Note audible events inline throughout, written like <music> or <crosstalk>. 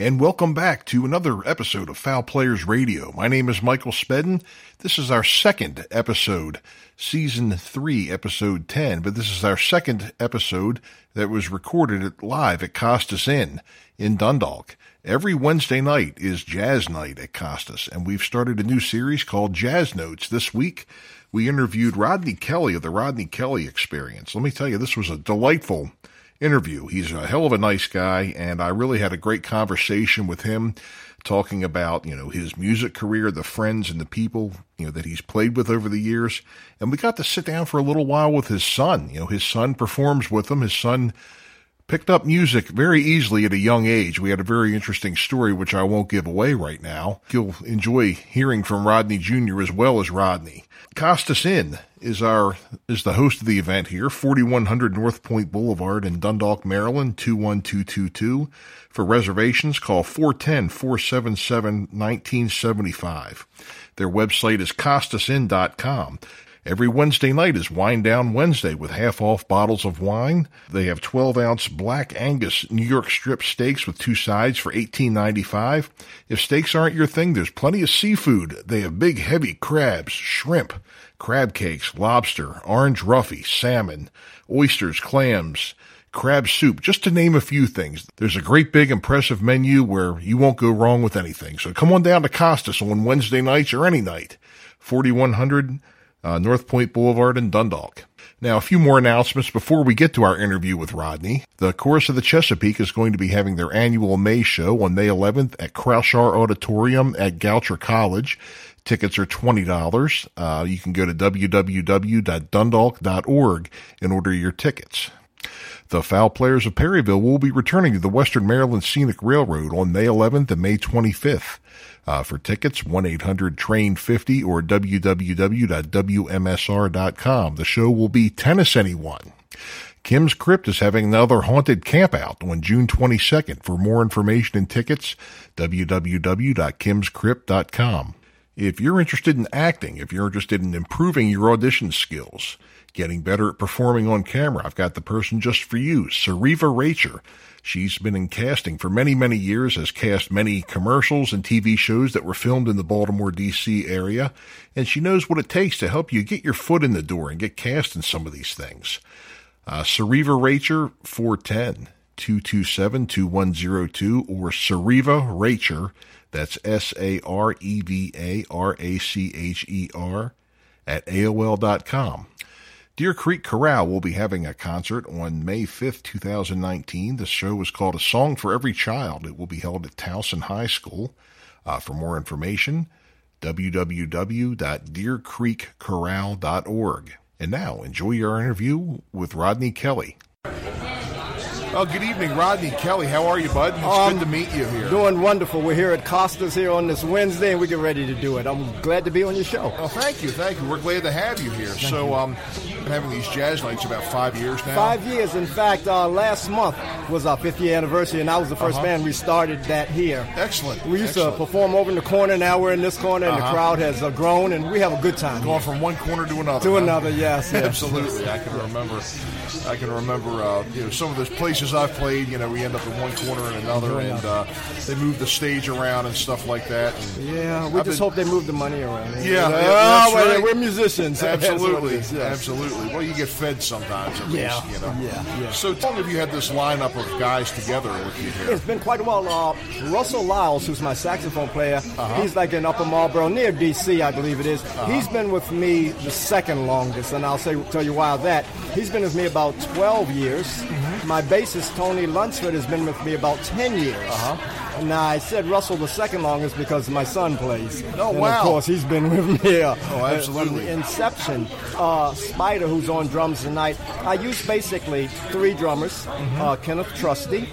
and welcome back to another episode of Foul Players Radio. My name is Michael Spedden. This is our second episode, season three, episode 10, but this is our second episode that was recorded live at Costas Inn in Dundalk. Every Wednesday night is jazz night at Costas, and we've started a new series called Jazz Notes. This week, we interviewed Rodney Kelly of the Rodney Kelly Experience. Let me tell you, this was a delightful interview. He's a hell of a nice guy, and I really had a great conversation with him talking about, you know, his music career, the friends and the people, you know, that he's played with over the years. And we got to sit down for a little while with his son. You know, his son performs with him. His son picked up music very easily at a young age. We had a very interesting story, which I won't give away right now. You'll enjoy hearing from Rodney Jr. as well as Rodney. Costas Inn is our is the host of the event here, 4100 North Point Boulevard in Dundalk, Maryland, 21222. For reservations, call 410-477-1975. Their website is costasinn.com. Every Wednesday night is Wine Down Wednesday with half off bottles of wine. They have 12 ounce Black Angus New York strip steaks with two sides for $18.95. If steaks aren't your thing, there's plenty of seafood. They have big heavy crabs, shrimp, crab cakes, lobster, orange roughy, salmon, oysters, clams, crab soup, just to name a few things. There's a great big impressive menu where you won't go wrong with anything. So come on down to Costas on Wednesday nights or any night. 4100 uh, North Point Boulevard in Dundalk. Now, a few more announcements before we get to our interview with Rodney. The Chorus of the Chesapeake is going to be having their annual May show on May 11th at Kraushar Auditorium at Goucher College. Tickets are $20. Uh, you can go to www.dundalk.org and order your tickets. The Foul Players of Perryville will be returning to the Western Maryland Scenic Railroad on May 11th and May 25th. Uh, for tickets, 1-800-TRAIN-50 or www.wmsr.com. The show will be Tennis Anyone. Kim's Crypt is having another haunted campout on June 22nd. For more information and tickets, www.kimscrypt.com. If you're interested in acting, if you're interested in improving your audition skills, getting better at performing on camera, I've got the person just for you, Sareva Racher. She's been in casting for many, many years, has cast many commercials and TV shows that were filmed in the Baltimore, D.C. area, and she knows what it takes to help you get your foot in the door and get cast in some of these things. Uh, Sareva Racher, 410 227 2102, or Sareva Racher, that's S A R E V A R A C H E R, at AOL.com. Deer Creek Chorale will be having a concert on May 5th, 2019. The show is called A Song for Every Child. It will be held at Towson High School. Uh, for more information, www.deercreekchorale.org. And now, enjoy your interview with Rodney Kelly. Oh, good evening, Rodney Kelly. How are you, bud? It's Um, good to meet you here. Doing wonderful. We're here at Costa's here on this Wednesday, and we get ready to do it. I'm glad to be on your show. Oh, thank you, thank you. We're glad to have you here. so, um, been having these jazz nights about five years now. Five years. In fact, uh, last month was our fifth year anniversary, and I was the 1st Uh-huh. band we started that here. Excellent. We used excellent. to perform over in the corner. Now we're in this corner, and Uh-huh. the crowd has uh, grown, and we have a good time. Going from one corner to another. To huh? another, yes, yes. Absolutely. I can remember. I can remember. Uh, you know, some of those places I've played. You know, we end up in one corner and another, and uh, they move the stage around and stuff like that. And Yeah, we I've just been- hope they move the money around. Yeah, yeah, well, right. we're musicians. <laughs> That's what it Absolutely, is, yes. absolutely. Well, you get fed sometimes, at Yeah, least, you know. yeah, yeah. So, tell me if you had this lineup of guys together with you here. It's been quite a while. Uh, Russell Lyles, who's my saxophone player, Uh-huh. he's like in Upper Marlboro, near D.C., I believe it is. He's been with me the second longest, and I'll say tell you why that. He's been with me about 12 years. Mm-hmm. My bassist, Tony Lunsford, has been with me about 10 years. Uh-huh. Now, I said Russell the second longest because my son plays. Oh, and wow. of course, he's been <laughs> with me. Uh, Oh, absolutely. From inception. Uh, Spider, who's on drums tonight. I use basically three drummers Mm-hmm. uh, Kenneth Trusty,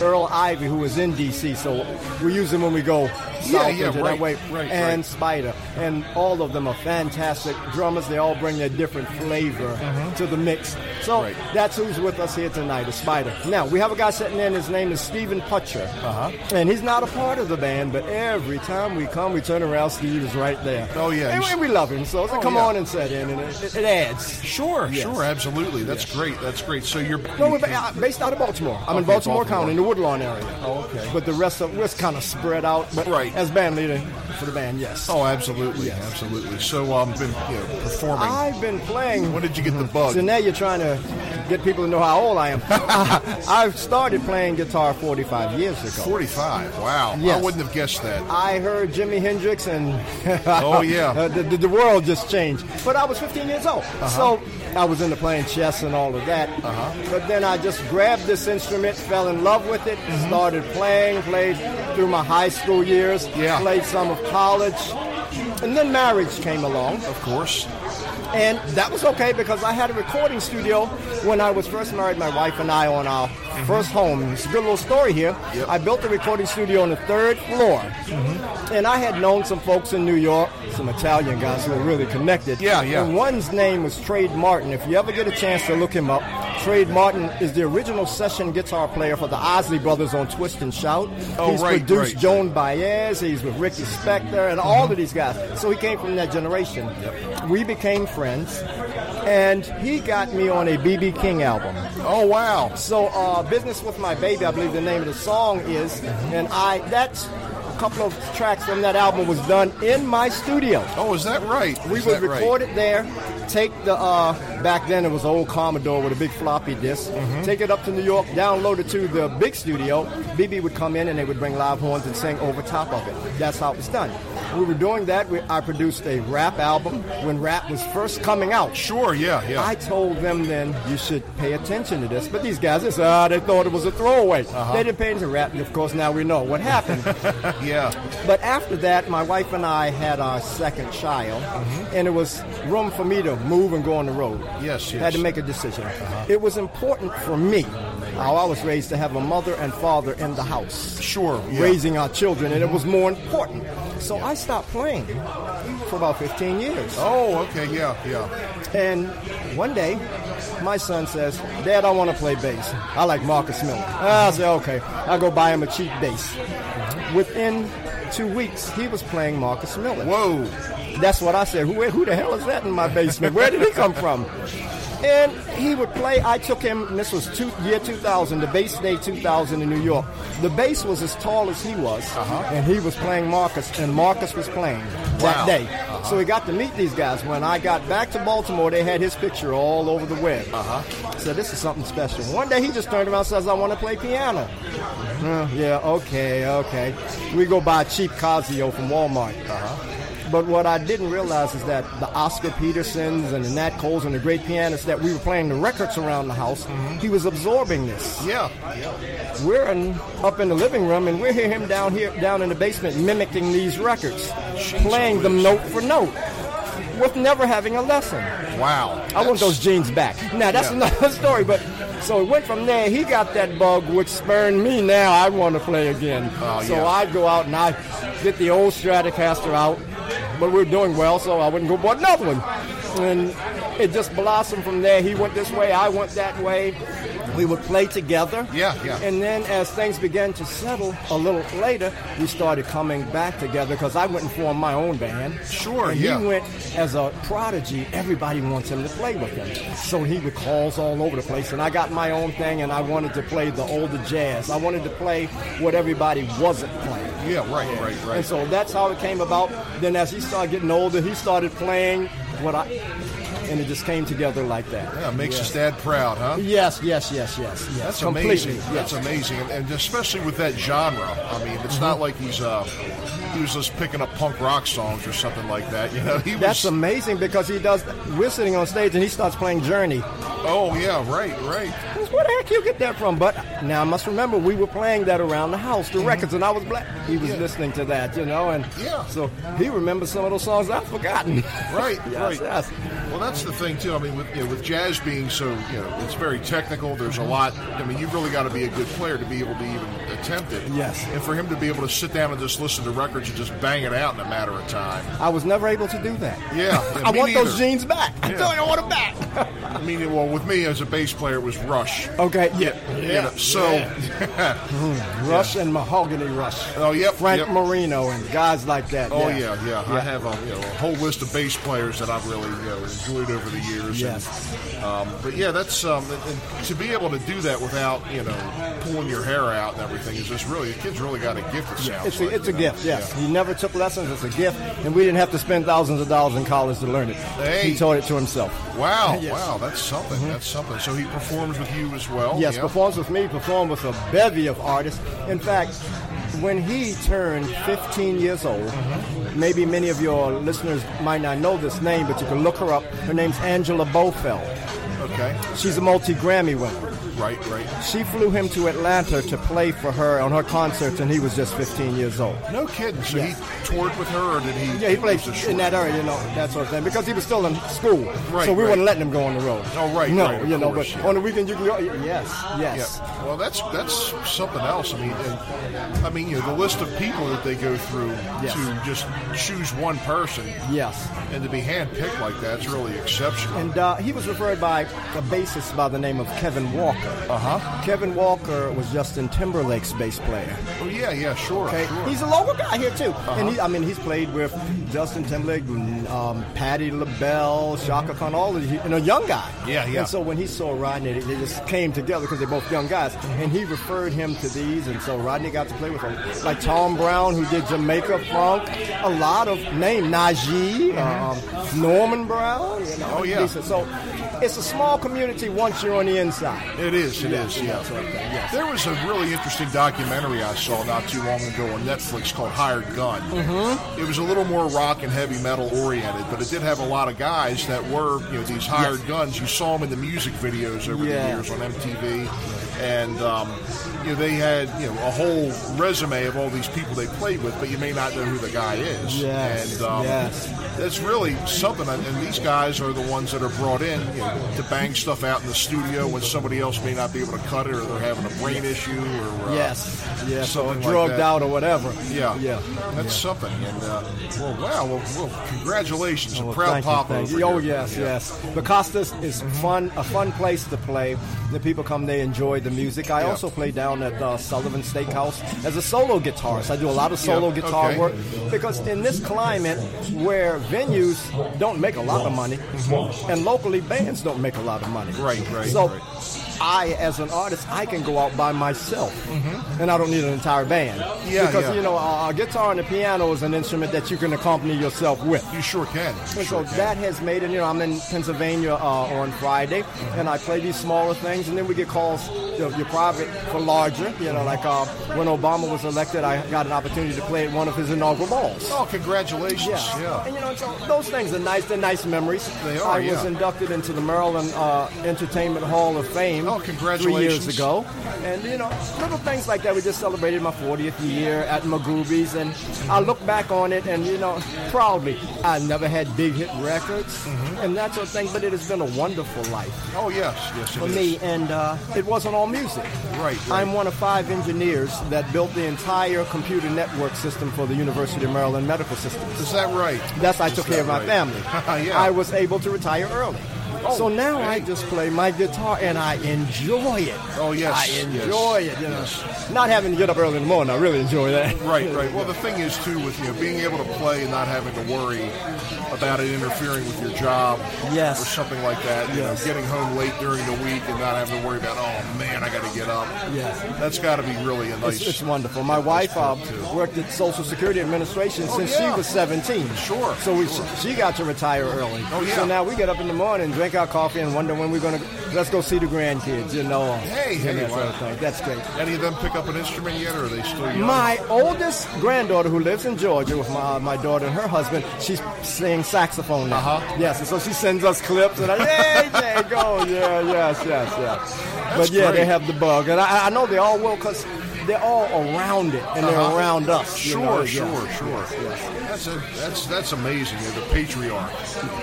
Earl Ivy, who was in D.C., so we use him when we go south Yeah, yeah, right, that way, right, and right. Spider. And all of them are fantastic drummers. They all bring their different flavor to the mix. So. Right. that's who's with us here tonight, is Spider. Now, we have a guy sitting in, his name is Stephen Putcher. Uh-huh. And he's not a part of the band, but every time we come, we turn around, Steve is right there. Oh, yeah, And, and we love him, so, so Oh, come yeah. on and sit in, and it, it, it adds. Sure, Yes. sure, absolutely. That's great. That's great. So you're No, uh, based out of Baltimore. I'm in Baltimore, Baltimore. downtown in the Woodlawn area. Oh, okay. But the rest of we're kind of spread out. But Right. As band leader for the band, yes. Oh, absolutely, Yes. absolutely. So, um, been you know, performing. I've been playing. when did you get the bug? So now you're trying to get people to know how old I am. <laughs> I've started playing guitar 45 years ago. Forty-five. Wow. I wouldn't have guessed that. I heard Jimi Hendrix, and Oh, <laughs> yeah. uh, the, the, the world just changed. But I was 15 years old, Uh-huh. so I was into playing chess and all of that. Uh-huh. But then I just grabbed this instrument, fell in love with it, started playing, played through my high school years, Yeah. played some of college, and then marriage came along. Of course. And that was okay because I had a recording studio when I was first married, my wife and I, on our Mm-hmm. first home. It's a good little story here. Yep. I built a recording studio on the third floor. Mm-hmm. And I had known some folks in New York, some Italian guys who were really connected. Yeah, yeah. And one's name was Trade Martin. If you ever get a chance to look him up, Trade Martin is the original session guitar player for the Isley Brothers on Twist and Shout. Oh, He's right, produced right. Joan Baez, he's with Ricky Spector, and all mm-hmm. of these guys. So he came from that generation. We became friends, and he got me on a BB King album. Oh, wow. So, uh, "Business with My Baby," I believe the name of the song is, and I that's a couple of tracks from that album was done in my studio. Oh, is that right? We Is would that right? it there. Take the uh, back then it was an old Commodore with a big floppy disk. Mm-hmm. Take it up to New York, download it to the big studio. BB would come in and they would bring live horns and sing over top of it. That's how it was done. We were doing that. We, I produced a rap album when rap was first coming out. Sure. Yeah. Yeah. I told them then you should pay attention to this, but these guys, uh, they thought it was a throwaway. Uh-huh. They didn't pay attention to rap. And of course, now we know what happened. <laughs> yeah. But after that, my wife and I had our second child, and it was room for me to move and go on the road. Mm-hmm. Yes, yes. Had to make a decision. It was important for me, how I was raised, to have a mother and father in the house. Sure. Yeah. Raising our children, and it was more important. So I stopped playing for about 15 years. Oh, okay. Yeah. Yeah. And one day, my son says, Dad, I want to play bass. I like Marcus Miller. I say, okay. I go buy him a cheap bass. Within two weeks, he was playing Marcus Miller. Whoa. That's what I said. Who, who the hell is that in my basement? Where did he come from? And he would play. I took him. and This was two, year 2000, the bass day 2000 in New York. The bass was as tall as he was, and he was playing Marcus, and Marcus was playing that Wow. day. So he got to meet these guys. When I got back to Baltimore, they had his picture all over the web. Uh-huh. So this is something special. One day he just turned around and says, "I want to play piano." Uh, yeah, okay, okay. We go buy a cheap Casio from Walmart. But what I didn't realize is that the Oscar Petersons and the Nat Coles and the great pianists that we were playing the records around the house, mm-hmm. he was absorbing this. Yeah. We're in, up in the living room and we hear him down here, down in the basement, mimicking these records, playing them note for note, with never having a lesson. Wow. I want those jeans back. Now that's Yeah. another <laughs> story, but so it went from there. He got that bug, which spurred me. Now I want to play again. Oh, so yeah. I'd go out and I get the old Stratocaster out, but we were doing well, so I wouldn't go bought another one. And it just blossomed from there. He went this way, I went that way. We would play together. Yeah, yeah. And then as things began to settle a little later, we started coming back together because I went and formed my own band. Sure, and yeah. He went as a prodigy. Everybody wants him to play with him. So he would calls all over the place. And I got my own thing and I wanted to play the older jazz. I wanted to play what everybody wasn't playing. Yeah. Right. Right. right. And so that's how it came about. Then as he started getting older, he started playing what I and it just came together like that. Yeah. Makes his dad proud, huh? Yes, yes, yes, yes, yes. That's Completely, amazing. yes. That's amazing, and, and especially with that genre. I mean, it's not like he's uh, he was just picking up punk rock songs or something like that. You know, <laughs> he That's was. amazing because he does. We're sitting on stage and he starts playing Journey. oh yeah, right, right. Where the heck you get that from? But now I must remember we were playing that around the house, the mm-hmm. records, and I was black. He was Yeah. listening to that, you know, and Yeah. so he remembers some of those songs I've forgotten. Right, <laughs> yes, right. yes. Well, that's the thing too. I mean, with you know, with jazz being so you know, it's very technical. There's a mm-hmm. lot. I mean, you've really got to be a good player to be able to even attempt it. Yes. And for him to be able to sit down and just listen to records and just bang it out in a matter of time. I was never able to do that. Yeah. <laughs> yeah, I me want those neither. jeans back. <laughs> I Yeah. tell you, I want them back. I mean, well, with me as a bass player, it was Rush. okay, yeah, You yeah. know, so, <laughs> hmm. Rush and Mahogany Rush. oh yep, Frank yep. Marino and guys like that. Oh yeah. yeah, yeah. I have a, you know, a whole list of bass players that I've really you know, enjoyed over the years. Yes. And, um, but yeah, that's um, and, to be able to do that without you know pulling your hair out and everything is just really the kid's really got a gift. It sounds It's like, a, it's a know? gift, yes. Yeah. He never took lessons. It's a gift, and we didn't have to spend thousands of dollars in college to learn it. Hey. He taught it to himself. Wow, <laughs> Yes. wow, that's something. That's something. So he performs with you as well. Yes, yeah? performs with me, Performs with a bevy of artists. In fact, when he turned 15 years old, Mm-hmm. maybe many of your listeners might not know this name, but you can look her up. Her name's Angela Bofill. Okay, She's a multi Grammy winner. Right, right. She flew him to Atlanta to play for her on her concerts, and he was just 15 years old. No kidding. So Yes. he toured with her, or did he? Yeah, he played was a short- in that area, you know, that sort of thing, because he was still in school. Right, so we right. weren't letting him go on the road. Oh, right, No, right, you know, course, but yeah. on the weekend you can go. Yes, yes. Yeah. Well, that's that's something else. I mean, and, I mean, you know, the list of people that they go through Yes. to just choose one person Yes. and to be handpicked like that's really exceptional. And uh, he was referred by a bassist by the name of Kevin Walker. Uh huh. Kevin Walker was Justin Timberlake's bass player. oh yeah, yeah, sure, Okay, sure. he's a local guy here too, Uh-huh. and he, I mean he's played with Justin Timberlake, um, Patti LaBelle, Chaka Khan, all of you know, young guy. Yeah, yeah. And so when he saw Rodney, they just came together because they're both young guys, and he referred him to these, and so Rodney got to play with him, like Tom Browne, who did Jamaica funk, a lot of name Najee, um, Norman Brown, you know. Mm-hmm. Oh, yeah. decent. So it's a small community once you're on the inside. It is, it Yeah, is, yeah, yeah. that's what I'm saying, yes. There was a really interesting documentary I saw not too long ago on Netflix called Hired Gun. Mm-hmm. It was a little more rock and heavy metal oriented, but it did have a lot of guys that were, you know, these hired guns. You saw them in the music videos over the years on MTV, and um, you know they had you know a whole resume of all these people they played with, but you may not know who the guy is. Yes, and um, yes. That's really something. And these guys are the ones that are brought in you know, to bang stuff out in the studio when somebody else may not be able to cut it, or they're having a brain issue, or uh, Yes, something like drugged that. out or whatever. Yeah, yeah. that's something. And uh, well, wow, well, well congratulations, a Well, proud thank you, papa. over. Oh here. yes, Yeah. yes. The Costas is fun, a fun place to play. The people come, they enjoy the music. I Yeah. also play down at uh, Sullivan Steakhouse as a solo guitarist. I do a lot of solo Yeah, guitar okay. work because in this climate where venues don't make a lot of money and locally bands don't make a lot of money, Right, right, So. right. I, as an artist, I can go out by myself, and I don't need an entire band. Mm-hmm. Yeah, because yeah. you know, a, a guitar and a piano is an instrument that you can accompany yourself with. You sure can. You sure so can. that has made it. You know, I'm in Pennsylvania uh, on Friday, and I play these smaller things, and then we get calls. You know, you're private for larger. You know, like uh, when Obama was elected, I got an opportunity to play at one of his inaugural balls. Oh, congratulations! Yeah. Yeah. And you know, so those things are nice. They're nice memories. They are, I was inducted into the Maryland uh, Entertainment Hall of Fame. Oh, congratulations. Three years ago, and you know, little things like that. We just celebrated my 40th year at Magoobies, and I look back on it, and you know, proudly, I never had big hit records Mm-hmm. and that sort of thing, but it has been a wonderful life Oh yes, yes. it for is. me, and uh, it wasn't all music. Right, right. I'm one of five engineers that built the entire computer network system for the University of Maryland Medical Systems. Is that right? That's I Is took care of my right? family. <laughs> Yeah. I was able to retire early. Oh, so now I just play my guitar and I enjoy it. Oh, yes, I yes, enjoy it. You know, not having to get up early in the morning, I really enjoy that. Right, right. <laughs> Well, the thing is too with you know being able to play and not having to worry about it interfering with your job Yes. or something like that. You Yes. know, getting home late during the week and not having to worry about oh man, I got to get up. Yes. That's got to be really a nice. It's, it's wonderful. My wife uh, worked at Social Security Administration Oh, since yeah. she was 17. Sure, So we, sure. she got to retire early. Oh, yeah. So now we get up in the morning, drink our coffee, and wonder when we're going to let's go see the grandkids. You know. Hey, hey, that sort of. That's great. Any of them pick up an instrument yet, or are they still young? My oldest granddaughter, who lives in Georgia with my, my daughter and her husband, she's singing saxophone now. Uh-huh. Yes, and so she sends us clips, and I, hey, Jay, go, yeah, yes, yes, yes. but yeah, great. they have the bug, and I, I know they all will because they're all around it, and Uh-huh. they're around us. you Sure, know, sure, yes, sure. yes, yes. That's a, that's that's amazing. You're the patriarch.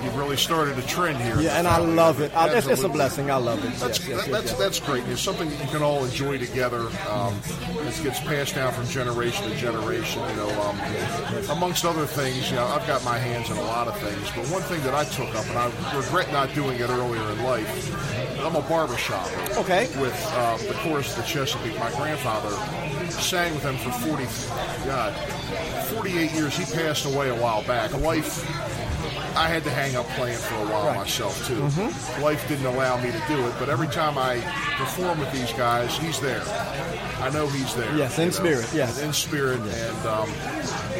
You've really started a trend here. Yeah, and I love it. I, it's, it's a blessing. I love it. That's yes, that, that's that's great. It's something that you can all enjoy together. Um, it gets passed down from generation to generation. You know, um, amongst other things, you know, I've got my hands in a lot of things. But one thing that I took up, and I regret not doing it earlier in life, I'm a barber shop. Okay. With uh, the chorus of the Chesapeake, my grandfather sang with them for 40, God, 48 years. He passed away a while back. Life I had to hang up playing for a while Right. myself too. Life didn't allow me to do it, but every time I perform with these guys, he's there. I know he's there. Yes, in you spirit, yes. in spirit, and um,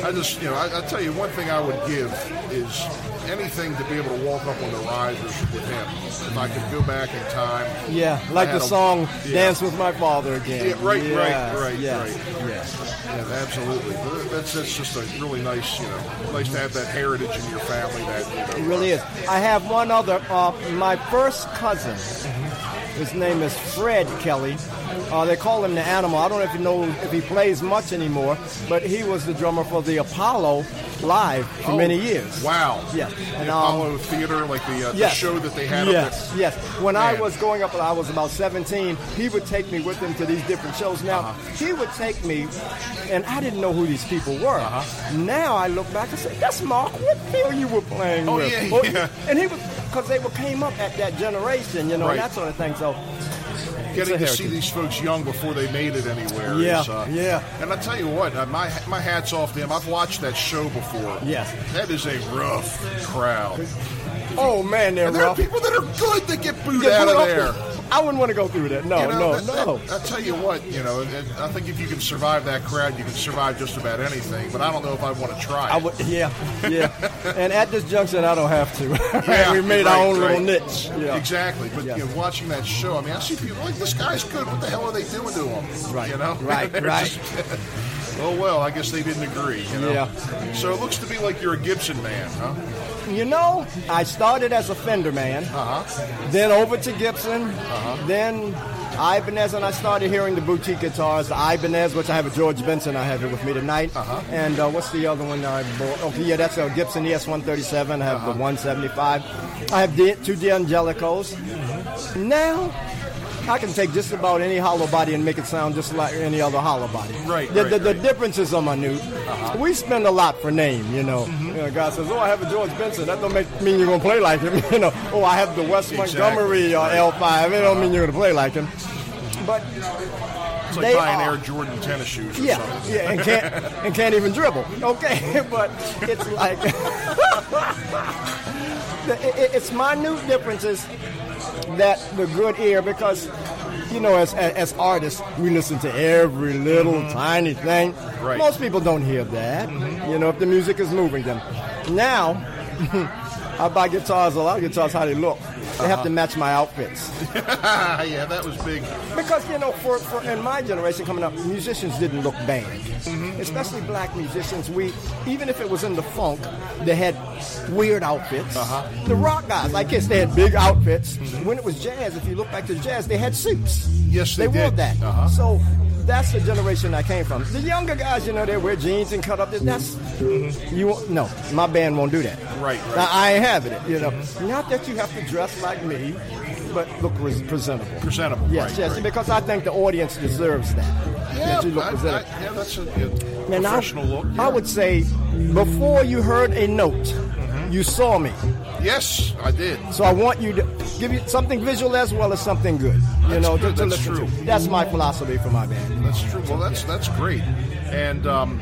I just, you know, I, I tell you one thing I would give is anything to be able to walk up on the risers with him. If I could go back in time, Yeah, like the a- song yeah. "Dance with My Father" again. Yeah, right, right, Yes, right, yes, right. yes. Yeah, absolutely. That's that's just a really nice, you know, nice to have that heritage in your family. That you It know, really is. I have one other. Uh, my first cousin. His name is Fred Kelly. Uh, they call him the Animal. I don't know if you know if he plays much anymore, but he was the drummer for the Apollo live for Oh, many years. Wow. Yes. The And, um, Apollo Theater, like the, uh, the show that they had Yes, yes. When I was growing up, I was about 17, he would take me with him to these different shows. Now, Uh-huh. he would take me, and I didn't know who these people were. Uh-huh. Now I look back and say, that's Mark Whitfield you were playing Oh, with. yeah, yeah. And he was, because they were came up at that generation, you know, Right. and that sort of thing. So. Getting to see these folks young before they made it anywhere. Yeah, is, uh, yeah. And I tell you what, uh, my my hats off to him. I've watched that show before. Yes. That is a rough crowd. oh man, they're And there are people that are good that get booed Get out of up there. I wouldn't want to go through that. No, You know, no, that- no. that- I tell you what, you know, I think if you can survive that crowd, you can survive just about anything. But I don't know if I want to try. I it. would, yeah, yeah. <laughs> and at this junction, I don't have to. <laughs> Yeah, we made right, our own little niche. Yeah. Exactly, but Yeah. you know, watching that show, I mean, I see people like this guy's good. What the hell are they doing to him? Right, You know, right, <laughs> right. just- oh well, I guess they didn't agree. You know? Yeah. So it looks to be like you're a Gibson man, huh? You know, I started as a Fender man, Uh huh. then over to Gibson, Uh-huh. then Ibanez, and I started hearing the boutique guitars, the Ibanez, which I have a George Benson. I have it with me tonight. Uh-huh. And uh, what's the other one I bought? Okay, yeah, that's a Gibson ES137. I have Uh-huh. the 175. I have the, two D'Angelicos. Now. I can take just about any hollow body and make it sound just like any other hollow body. Right, The, right, the, the right. differences are minute. We spend a lot for name, you know. Mm-hmm. You know, guy says, "Oh, I have a George Benson." That don't make, mean you're gonna play like him, <laughs> you know. Oh, I have the Wes Exactly. Montgomery uh, L5. It don't mean you're gonna play like him. But It's like They buying are- Air Jordan tennis shoes or yeah, something. yeah, and can't and can't even dribble. Okay, <laughs> but it's like the- <laughs> it- it- it's minute differences that the good ear because you know as as, as artists we listen to every little mm-hmm. tiny thing. Right. Most people don't hear that. You know if the music is moving them. Now <laughs> I buy guitars a lot of guitars how they look. They have to match my outfits. Ah, <laughs> yeah, that was big. Because you know, for, for in my generation coming up, musicians didn't look bad, especially black musicians. We even if it was in the funk, they had weird outfits. Uh-huh. The rock guys, I guess, they had big outfits. When it was jazz, if you look back to jazz, they had suits. Yes, they wore did. that. Uh-huh. So that's the generation I came from. The younger guys, you know, they wear jeans and cut up. That's you. won't- No, my band won't do that. Right, right. Now, I ain't having it. You know, not that you have to dress like me, but look res- presentable. Presentable, Yes, right, yes, right. because I think the audience deserves that. Yeah, that you look I- I- yeah, that's a, a And I- professional look. I would say before you heard a note, Mm-hmm. you saw me. Yes, I did. So I want you to give you something visual as well as something good. You That's know, good, to, to that's true. to. That's my philosophy for my band. That's true. Well, that's that's great. And um,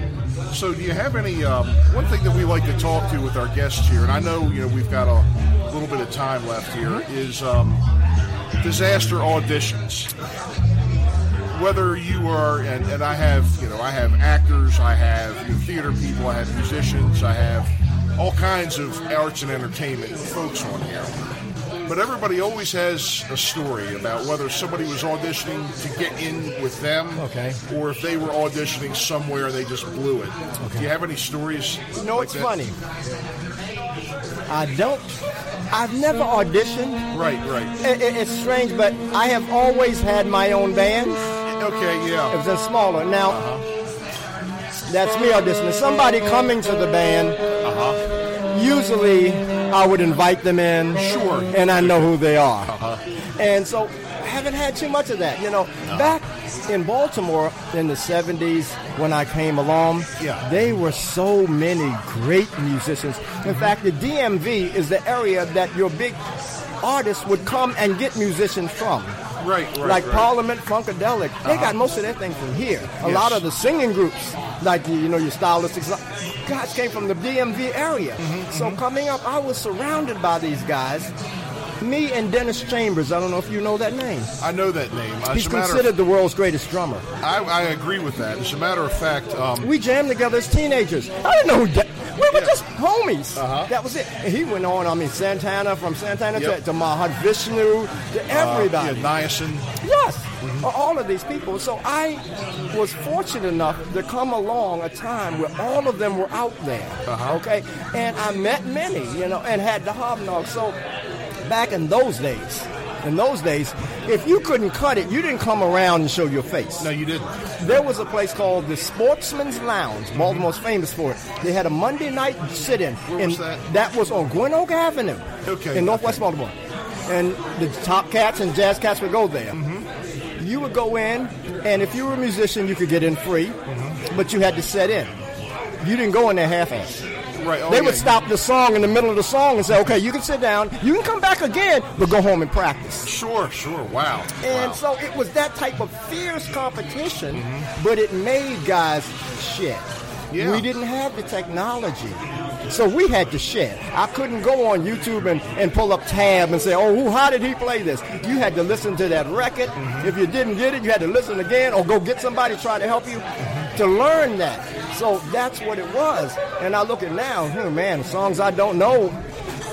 so, do you have any um, one thing that we like to talk to with our guests here? And I know you know we've got a little bit of time left here. Is um, disaster auditions. Whether you are, and, and I have, you know, I have actors, I have you know, theater people, I have musicians, I have all kinds of arts and entertainment folks on here. But everybody always has a story about whether somebody was auditioning to get in with them, Okay. or if they were auditioning somewhere they just blew it. Do you have any stories? You know, like it's that? funny. I don't. I've never auditioned. Right, right. It, it- it's strange, but I have always had my own band. Okay, yeah. It yeah. was in smaller. Now, that's me auditioning. Somebody coming to the band. Uh-huh. Usually, I would invite them in. Sure. And I know who they are. Uh-huh. And so, haven't had too much of that. You know, back in Baltimore in the 70s when I came along, Yeah. they were so many great musicians. In fact, the DMV is the area that your big artists would come and get musicians from. Right, right. like right. Parliament Funkadelic, they got most of their thing from here. A Yes. lot of the singing groups, like the, you know your stylistics, guys came from the DMV area. Mm-hmm, so coming up, I was surrounded by these guys. Me and Dennis Chambers. I don't know if you know that name. I know that name. As He's considered of, the world's greatest drummer. I, I agree with that. As a matter of fact, um, We jammed together as teenagers. I didn't know who that. We were Yeah. just homies. Uh-huh. That was it. And he went on. I mean, Santana from Santana Yep. to, to Mahad Vishnu to everybody. Uh, yeah, Niacin. Yes, all of these people. So I was fortunate enough to come along a time where all of them were out there. Uh-huh. Okay, and I met many, you know, and had the hobnob. So back in those days, in those days, if you couldn't cut it, you didn't come around and show your face. No, you didn't. There was a place called the Sportsman's Lounge, Baltimore's famous for it. They had a Monday night sit-in. Where and was that? That was on Gwynn Oak Avenue Okay, in Northwest okay. Baltimore. And the top cats and jazz cats would go there. Mm-hmm. You would go in, and if you were a musician, you could get in free, Mm-hmm. but you had to set in. You didn't go in there half-assed. Right. Oh, they yeah, would stop the song in the middle of the song and say, "Okay, you can sit down. You can come back again, but go home and practice." Sure, sure. Wow. And wow. so it was that type of fierce competition, but it made guys shit. Yeah. We didn't have the technology. So we had to shed. I couldn't go on YouTube and, and pull up tab and say, oh, who, how did he play this? You had to listen to that record. Mm-hmm. If you didn't get it, you had to listen again or go get somebody to try to help you to learn that. So that's what it was. And I look at now, oh, man, songs I don't know,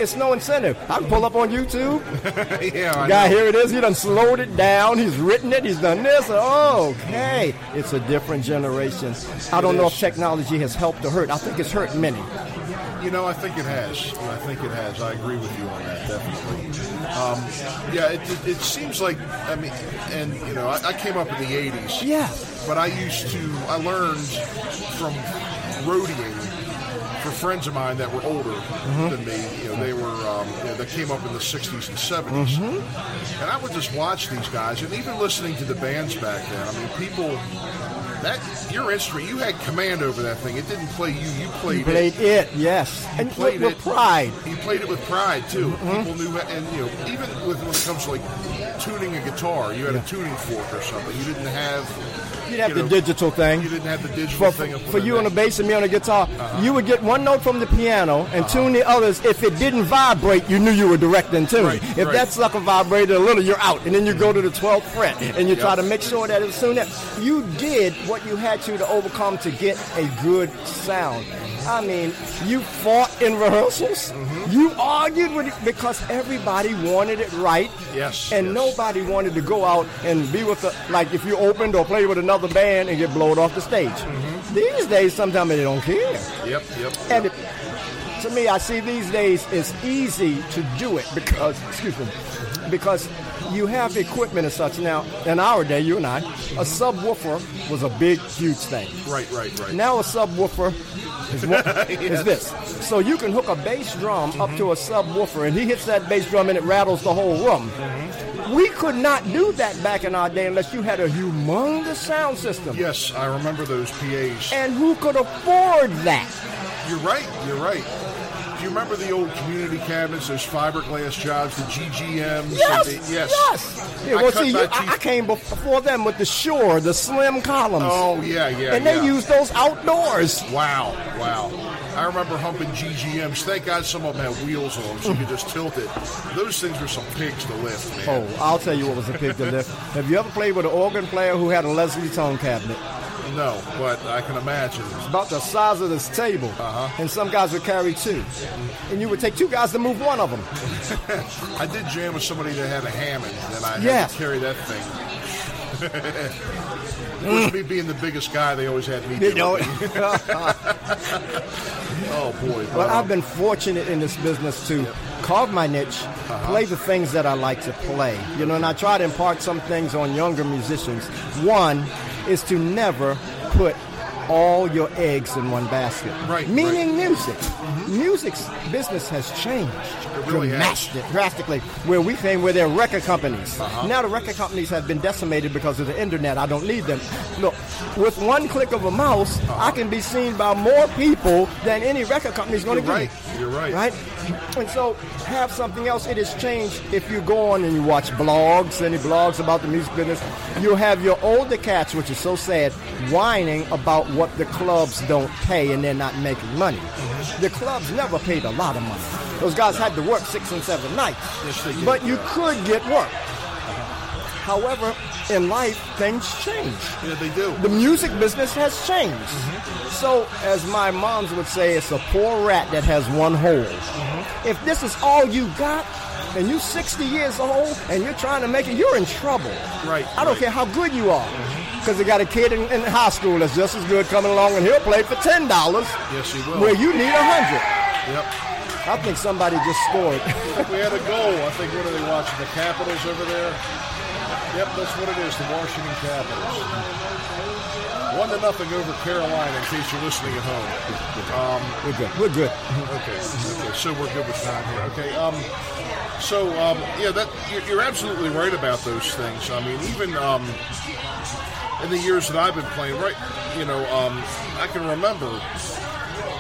it's no incentive. I can pull up on YouTube, <laughs> yeah, I Guy, know. here it is. He done slowed it down. He's written it. He's done this. Okay. It's a different generation. I don't know if technology has helped or hurt. I think it's hurt many. You know, I think it has. I think it has. I agree with you on that, definitely. Um, yeah, it, it, it seems like, I mean, and, you know, I, I came up in the 80s. Yeah. But I used to, I learned from roadieing for friends of mine that were older Mm-hmm. than me. You know, they were, um, you know, they came up in the 60s and 70s. Mm-hmm. And I would just watch these guys, and even listening to the bands back then. I mean, people, that, your instrument, you had command over that thing. It didn't play you, you played, He played it, yes. And played with, it with pride. You played it with pride too. Mm-hmm. People knew, and you know, even with when it comes to like tuning a guitar, you had a tuning fork or something. You didn't have. You'd have the know, digital thing. You didn't have the digital For, thing. for you on the bass and me on the guitar, uh-huh. you would get one note from the piano and uh-huh. tune the others. If it didn't vibrate, you knew you were directing tune. Right, if right. that sucker vibrated a little, you're out. And then you go to the 12th fret and you try to make sure that as soon as you did what you had to to overcome to get a good sound. I mean, you fought in rehearsals. Mm-hmm. You argued with it because everybody wanted it right. Yes, And yes. nobody wanted to go out and be with the, like if you opened or played with another band and get blown off the stage. Mm-hmm. These days, sometimes they don't care. Yep, yep. And it, to me, I see these days it's easy to do it because, excuse me, because you have equipment and such now. In our day, you and I, a subwoofer was a big, huge thing. right, right, right. Now a subwoofer is, what, <laughs> is this. So you can hook a bass drum up to a subwoofer, and he hits that bass drum, and it rattles the whole room. Mm-hmm. We could not do that back in our day unless you had a humongous sound system. yes, I remember those PAs. And who could afford that? You're right. You're right. You remember the old community cabinets, those fiberglass jobs, the GGMs? Yes, the- yes, yes. Yeah, I well, cut see, you, I, I came before them with the Shure, the slim columns. Oh yeah, yeah. and they yeah. used those outdoors. Wow, wow. I remember humping GGMs. Thank God some of them had wheels on them so you could just tilt it. Those things were some pigs to lift, man. Oh, I'll tell you what was a pig to lift. Have you ever played with an organ player who had a Leslie tone cabinet? No, but I can imagine. It's about the size of this table, Uh-huh. and some guys would carry two, and you would take two guys to move one of them. <laughs> I did jam with somebody that had a Hammond, and I had to carry that thing. <laughs> course, me being the biggest guy, they always had me You know, it. <laughs> Oh boy! but um, I've been fortunate in this business to carve my niche, Uh-huh. play the things that I like to play. You know, and I try to impart some things on younger musicians. One is to never put all your eggs in one basket. Right, Meaning music. Music's business has changed It really has. drastically. Where we came, where there are record companies. Uh-huh. Now the record companies have been decimated because of the internet. I don't need them. Look, with one click of a mouse, I can be seen by more people than any record company is going to right. me. You're right. Right? And so, have something else. It has changed. If you go on and you watch blogs, any blogs about the music business, you have your older cats, which is so sad, whining about what the clubs don't pay and they're not making money. The clubs never paid a lot of money. Those guys had to work six and seven nights. Yes, they did, But you could get work. However, in life, things change Yeah, they do. the music business has changed. Mm-hmm. So, as my moms would say, it's a poor rat that has one hole. Mm-hmm. If this is all you got, and you're 60 years old and you're trying to make it, you're in trouble. Right, I don't right. care how good you are. Mm-hmm. Because they got a kid in, in high school that's just as good coming along and he'll play for $10 Yes, he will. where you need a 100 Yep. I think somebody just scored. <laughs> We had a goal. I think what are they watching? The Capitals over there. Yep, that's what it is. The Washington Capitals. One to nothing over Carolina. In case you're listening at home. Um, we're good. We're good. okay. Okay. So we're good with time here. Okay. Um, so um, yeah, that you're, you're absolutely right about those things. I mean, even um, in the years that I've been playing, right? You know, um, I can remember.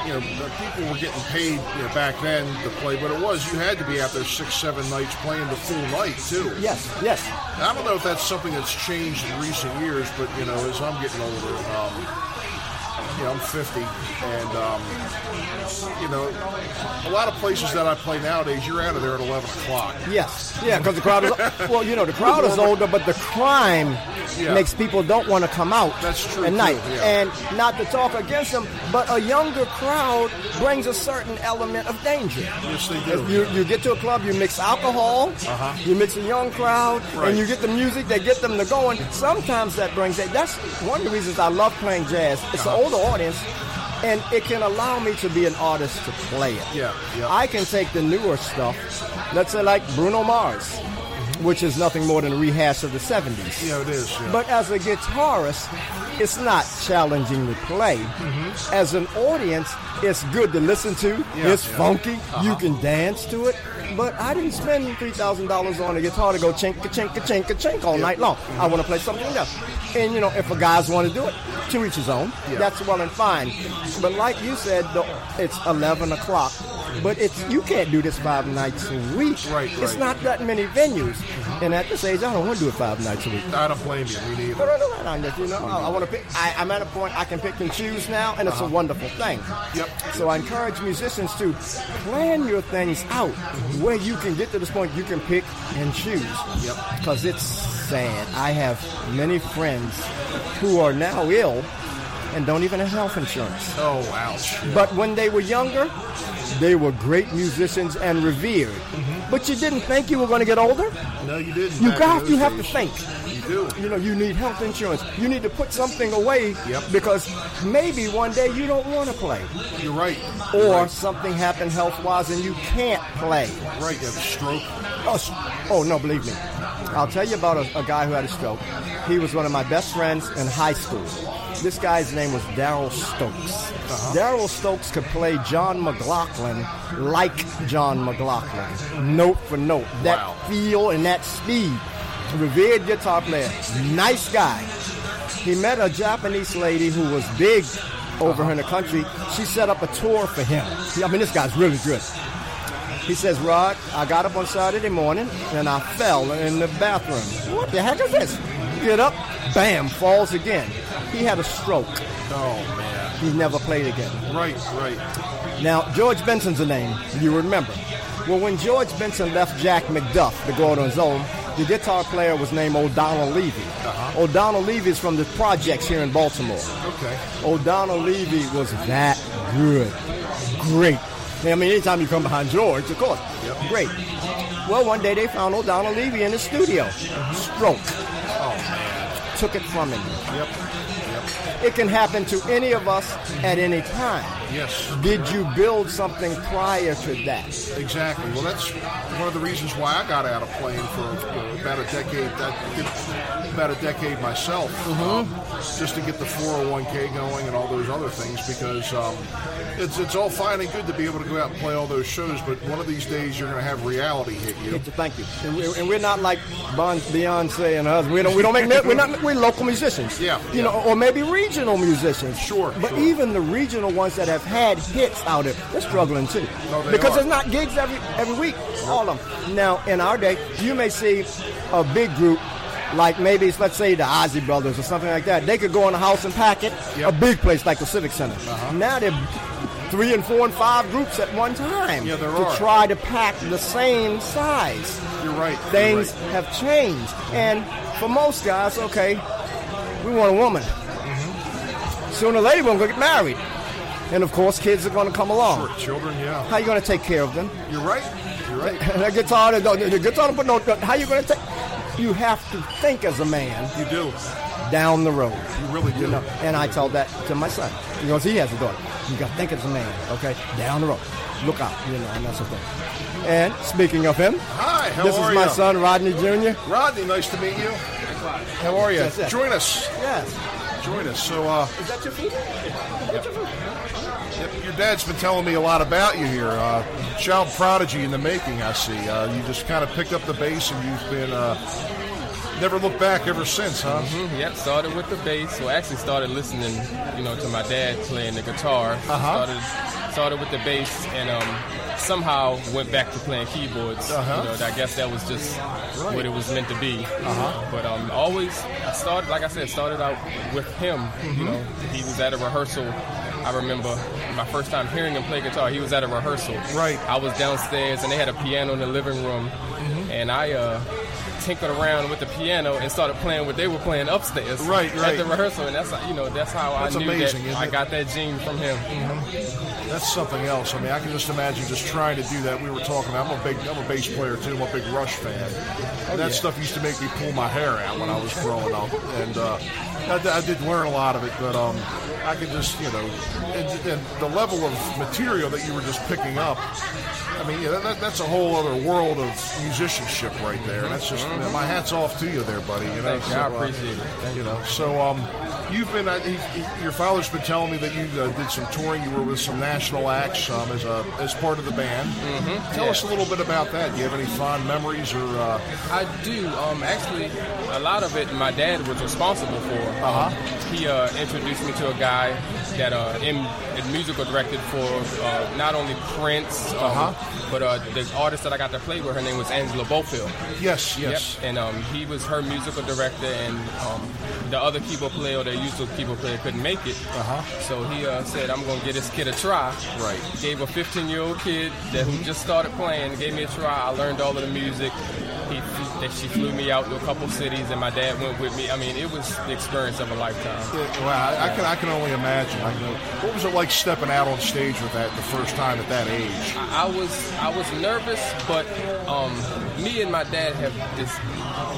You know, people were getting paid you know, back then to play, but it was you had to be out there six, seven nights playing the full night too. Yes, yes. I don't know if that's something that's changed in recent years, but you know, as I'm getting older, um, you know, I'm 50, and um, you know, a lot of places that I play nowadays, you're out of there at 11 o'clock. Yes, yeah, because the crowd is <laughs> well, you know, the crowd is older, but the crime Yeah. makes people don't want to come out That's true, at too, night. yeah. And not to talk against them, but a younger crowd brings a certain element of danger. Yes, they do. You, you get to a club, you mix alcohol, Uh-huh. you mix a young crowd, Right. and you get the music that get them to going. Sometimes that brings that. That's one of the reasons I love playing jazz. It's Uh-huh. an older audience, and it can allow me to be an artist to play it. Yeah, yeah. I can take the newer stuff, let's say like Bruno Mars, which is nothing more than a rehash of the 70s. Yeah, it is. Yeah. But as a guitarist, it's not challenging to play. As an audience, it's good to listen to. Mm-hmm. Yeah, it's yeah. funky. You Uh-huh. can dance to it. But I didn't spend three thousand dollars on a guitar to go chink ka chink ka chink ka chink all night long. I want to play something else. And you know, if a guys want to do it, to each his own. Yeah. That's well and fine. But like you said, it's eleven o'clock. But it's you can't do this five nights a week. Right, right. It's not that many venues. Mm-hmm. And at this age, I don't want to do it five nights a week. I don't blame you. Me neither. No, no, no, no, no, You know, I, I want to pick. I, I'm at a point I can pick and choose now, and it's a uh-huh. wonderful thing. Yep. So I encourage musicians to plan your things out mm-hmm. where you can get to this point you can pick and choose. Yep. Because it's sad. I have many friends who are now ill and don't even have health insurance. Oh, ouch. But when they were younger, they were great musicians and revered. Mm-hmm. But you didn't think you were going to get older? No, you didn't. You got. You have to think You do. you know, you need health insurance. You need to put something away Yep. because maybe one day you don't want to play, You're right. or something happened health wise and you can't play. Right. You have a stroke. Oh, oh no, believe me. I'll tell you about a, a guy who had a stroke. He was one of my best friends in high school. This guy's name was Daryl Stokes. Uh-huh. Daryl Stokes could play John McLaughlin like John McLaughlin, note for note. That Wow. feel and that speed. Revered guitar player, nice guy. He met a Japanese lady who was big over uh-huh. in the country. She set up a tour for him. I mean, this guy's really good. He says, Rod, I got up on Saturday morning and I fell in the bathroom. What the heck is this? Get up, bam, falls again. He had a stroke. Oh man. He never played again. Right. Right. Now, George Benson's a name you remember. Well, when George Benson left Jack McDuff to go on his own, the guitar player was named O'Donel Levy. Uh-huh. O'Donel Levy is from the projects here in Baltimore. Okay. O'Donel Levy was that good. Great. I mean, anytime you come behind George, of course. Yep. Great. Well, one day they found old O'Donel Levy in the studio. Stroke. Oh man. Took it from him. Yep. Yep. It can happen to any of us at any time. Yes. Did you build something prior to that? Exactly. Well, that's one of the reasons why I got out of playing for you know, about a decade. That, about a decade myself, um, just to get the 401k going and all those other things. Because um, it's it's all fine and good to be able to go out and play all those shows, but one of these days you're going to have reality hit you. Thank you. And we're, and we're not like Bon, Beyonce and us. We don't we don't make we're not we're local musicians. Yeah, You yeah. know, or maybe regional musicians. Sure, But sure. even the regional ones that have had hits out there, they're struggling too. No, they because are. there's not gigs every every week. All of them. Now, in our day, you may see a big group. Like maybe it's, let's say the Isley Brothers or something like that. They could go in a house and pack it. Yep. A big place like the Civic Center. Uh-huh. Now they're three and four and five groups at one time Yeah, there to are. try to pack the same size You're right. you're things right. have changed. And for most guys, okay, we want a woman. Mm-hmm. Sooner or later, we're going to get married. And of course, kids are going to come along. Sure, children. Yeah, How you going to take care of them? you're right. You're right. the guitar, the, the guitar, but no, how you going to take? You have to think as a man You do. Down the road. You really do. You know, and I tell that to my son because he has a daughter. You got to think as a man, okay? Down the road, look out, you know, and that's the thing. And speaking of him, Hi. How this are is my you? son Rodney Jr. Rodney, nice to meet you. How are you? Join us. Yes. Join us. So, uh, Is that your food? your dad's been telling me a lot about you here. Uh, child prodigy in the making, I see. Uh, you just kind of picked up the bass and you've been uh, never looked back ever since, huh? Mhm, Yep, started with the bass. So I actually started listening, you know, to my dad playing the guitar. Uh-huh. Started started with the bass and um, somehow went back to playing keyboards. Uh-huh. You know, I guess that was just Right. what it was meant to be. Uh-huh. But um, always I started, like I said, started out with him. Mm-hmm. You know, he was at a rehearsal. I remember my first time hearing him play guitar. He was at a rehearsal. Right. I was downstairs and they had a piano in the living room, Mm-hmm. And I uh, tinkered around with the piano and started playing what they were playing upstairs. Right, At the rehearsal, and that's how- you know that's how That's I knew amazing, that I it? got that gene from him. That's something else. I mean, I can just imagine just trying to do that. We were talking. I'm a big, I'm a bass player too. I'm a big Rush fan. And that yeah. stuff used to make me pull my hair out when I was growing up, and uh, I, I did learn a lot of it. But um, I could just, you know, and, and the level of material that you were just picking up. I mean, yeah, that, that's a whole other world of musicianship right there. That's just know, my hats off to you there, buddy. You know, you. I uh, appreciate it. Thank you know, so um, you've been. Uh, he, he- your father's been telling me that you uh, did some touring. You were with some national acts um, as a as part of the band. Mm-hmm. Tell yeah. us a little bit about that. Do you have any fond memories or? Uh, I do. Um, actually, a lot of it my dad was responsible for. Um, Uh-huh. He uh, introduced me to a guy that uh, in, in musical directed for uh, not only Prince, um, Uh-huh. but uh, the artist that I got to play with, her name was Angela Bofill. yes, yes. Yep. And um, he was her musical director, and um, the other keyboard player, or the usual keyboard player, couldn't make it. Uh-huh. So he uh, said, "I'm going to give this kid a try." Right. Gave a 15 year old kid that who just started playing, gave me a try. I learned all of the music. He that she flew me out to a couple cities, and my dad went with me. I mean, it was the experience of a lifetime. Yeah, well, I, I can I can only imagine. I know. What was it like stepping out on stage with that the first time at that age? I was I was nervous, but um, me and my dad have this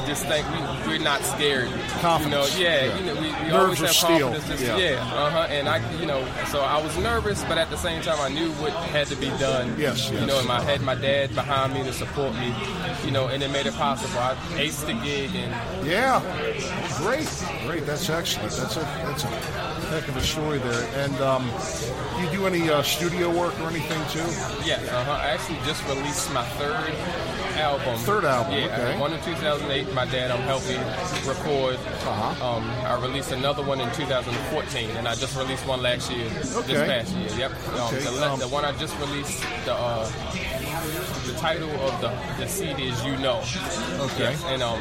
this think We we're not scared. Confidence. You know, yeah, Yeah. You know, we, we Nerves always have steel. confidence. Just, Yeah. yeah. Uh huh. And I, you know, so I was nervous, but at the same time, I knew what had to be done. Yes, You yes. know, and I had my dad behind me to support me. You know, and it made it possible. I aced the gig, and Yeah, great, great. That's excellent. That's a that's a heck of a story there. And um, you do any uh, studio work or anything too? Yeah, uh-huh. I actually just released my third album. Third album, Yeah, okay. one in 2008. My dad helped me record. Uh-huh. Um, I released another one in 2014, and I just released one last year. Okay. This past year, yep. Um, Okay, the, um, the one I just released, the uh, the title of the, the CD is You Know. Okay. Yes, and um,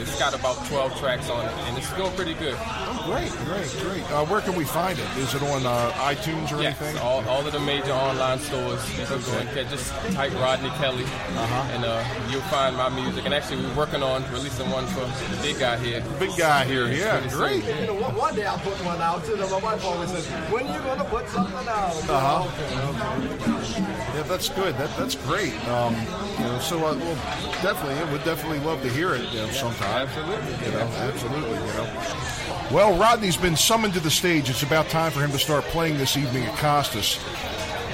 it's got about 12 tracks on it, and it's doing pretty good. Great, great, great. Uh, where can we find it? Is it on uh, iTunes or Yes, anything? all, all of the major online stores. You can go and just type Rodney Kelly, Uh-huh. and uh, you'll find my music. And actually, we're working on releasing one for the big guy here. Big guy here. Yeah, pretty soon. great. You know, one, one day I'll put one out too. My wife always says, "When are you going to put something out?" Uh-huh. Okay, okay. Yeah, that's good. That that's great. Um, you know, so uh, well, definitely, I would definitely love to hear it. You know, sometime. Absolutely. You know, absolutely. You know. Well, Rodney's been summoned to the stage. It's about time for him to start playing this evening at Costas.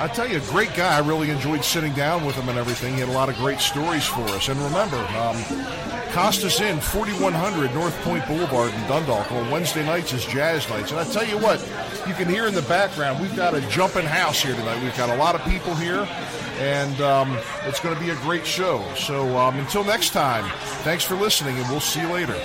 I tell you, a great guy. I really enjoyed sitting down with him and everything. He had a lot of great stories for us. And remember, um, Costas Inn, 4100 North Point Boulevard in Dundalk. On Wednesday nights is Jazz Nights. And I tell you what, you can hear in the background, we've got a jumping house here tonight. We've got a lot of people here, and um, it's going to be a great show. So um, until next time, thanks for listening, and we'll see you later.